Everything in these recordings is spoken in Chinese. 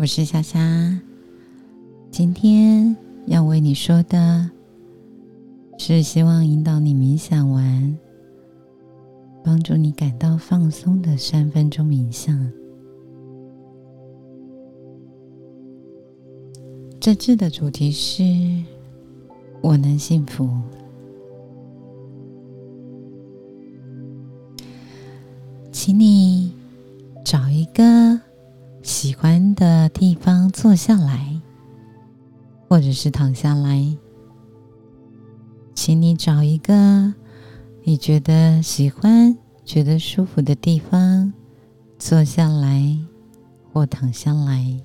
我是小霞。今天要为你说的是，希望引导你冥想完，帮助你感到放松的三分钟冥想。这次的主题是“我能幸福”。请你找一个欢的地方坐下来，或者是躺下来。请你找一个你觉得喜欢、觉得舒服的地方坐下来或躺下来。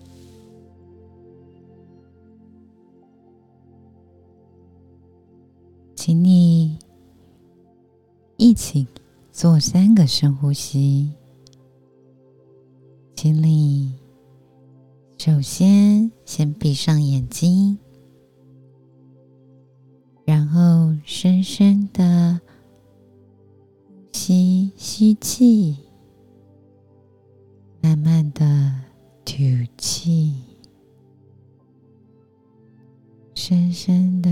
请你一起。做三个深呼吸，请你首先先闭上眼睛，然后深深的吸，吸气，慢慢的吐气，深深的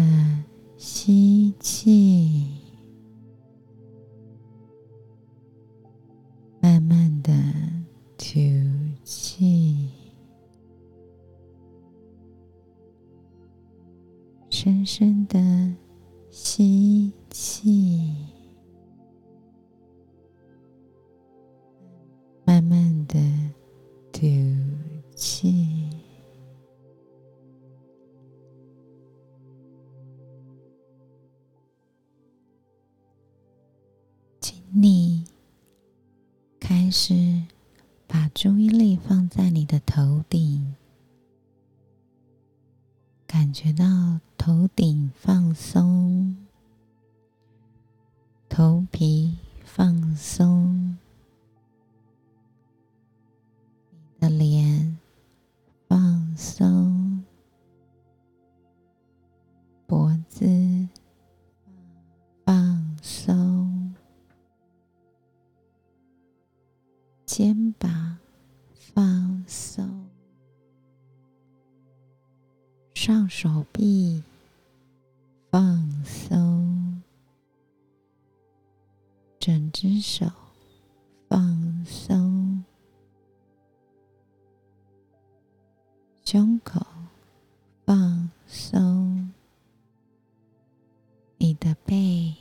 吸气。慢慢的吐气，深深的吸气，慢慢的吐气，请你。开始把注意力放在你的头顶，感觉到头顶放松，头皮放松，你的脸放松，脖子放松。肩膀放松，上手臂放松，整只手放松，胸口放松，你的背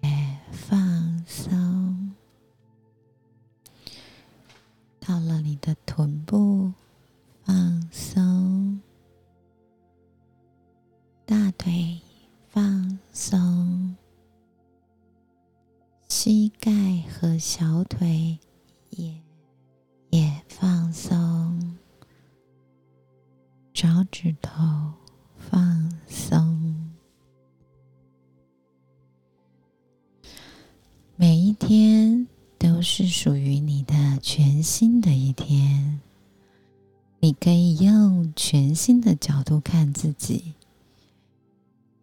也放松。到了你的臀部，放松；小腿也也放松；脚趾头放松。每一天。都是属于你的全新的一天。你可以用全新的角度看自己，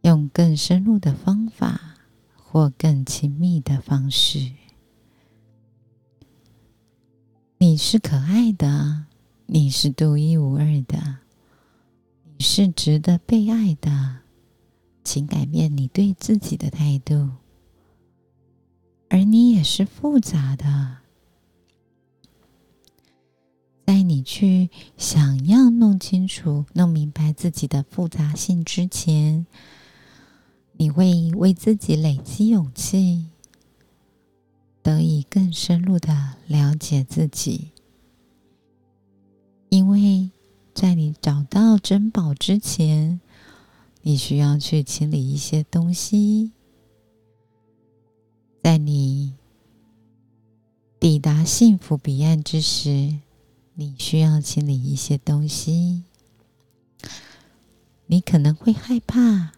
用更深入的方法或更亲密的方式。你是可爱的，你是独一无二的，你是值得被爱的。请改变你对自己的态度。而你也是复杂的，在你去想要弄清楚、弄明白自己的复杂性之前，你会为自己累积勇气，得以更深入的了解自己。因为在你找到珍宝之前，你需要去清理一些东西。在你抵达幸福彼岸之时，你需要清理一些东西。你可能会害怕，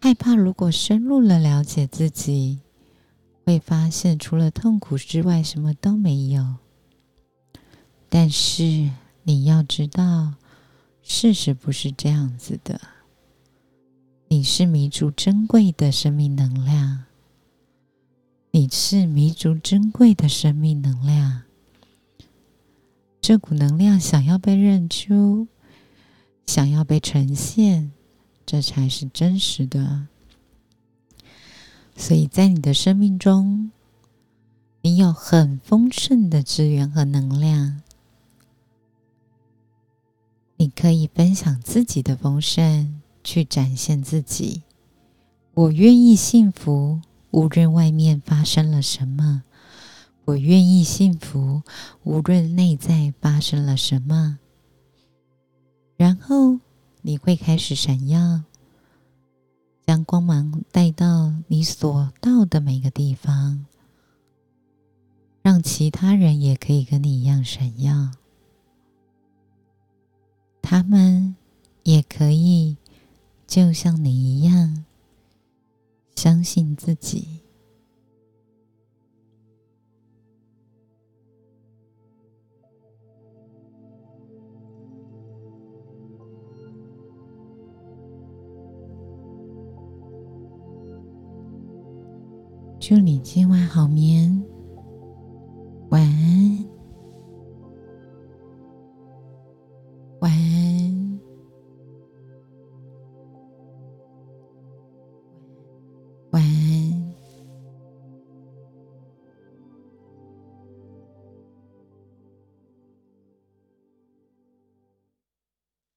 害怕如果深入了了解自己，会发现除了痛苦之外什么都没有。但是你要知道，事实不是这样子的。你是弥足珍贵的生命能量。你是弥足珍贵的生命能量，这股能量想要被认出，想要被呈现，这才是真实的。所以在你的生命中，你有很丰盛的资源和能量，你可以分享自己的丰盛，去展现自己。我愿意幸福，无论外面发生了什么；我愿意幸福，无论内在发生了什么。然后你会开始闪耀。将光芒带到你所到的每个地方，让其他人也可以跟你一样闪耀。他们也可以就像你一样，相信自己。祝你今晚好眠，晚安，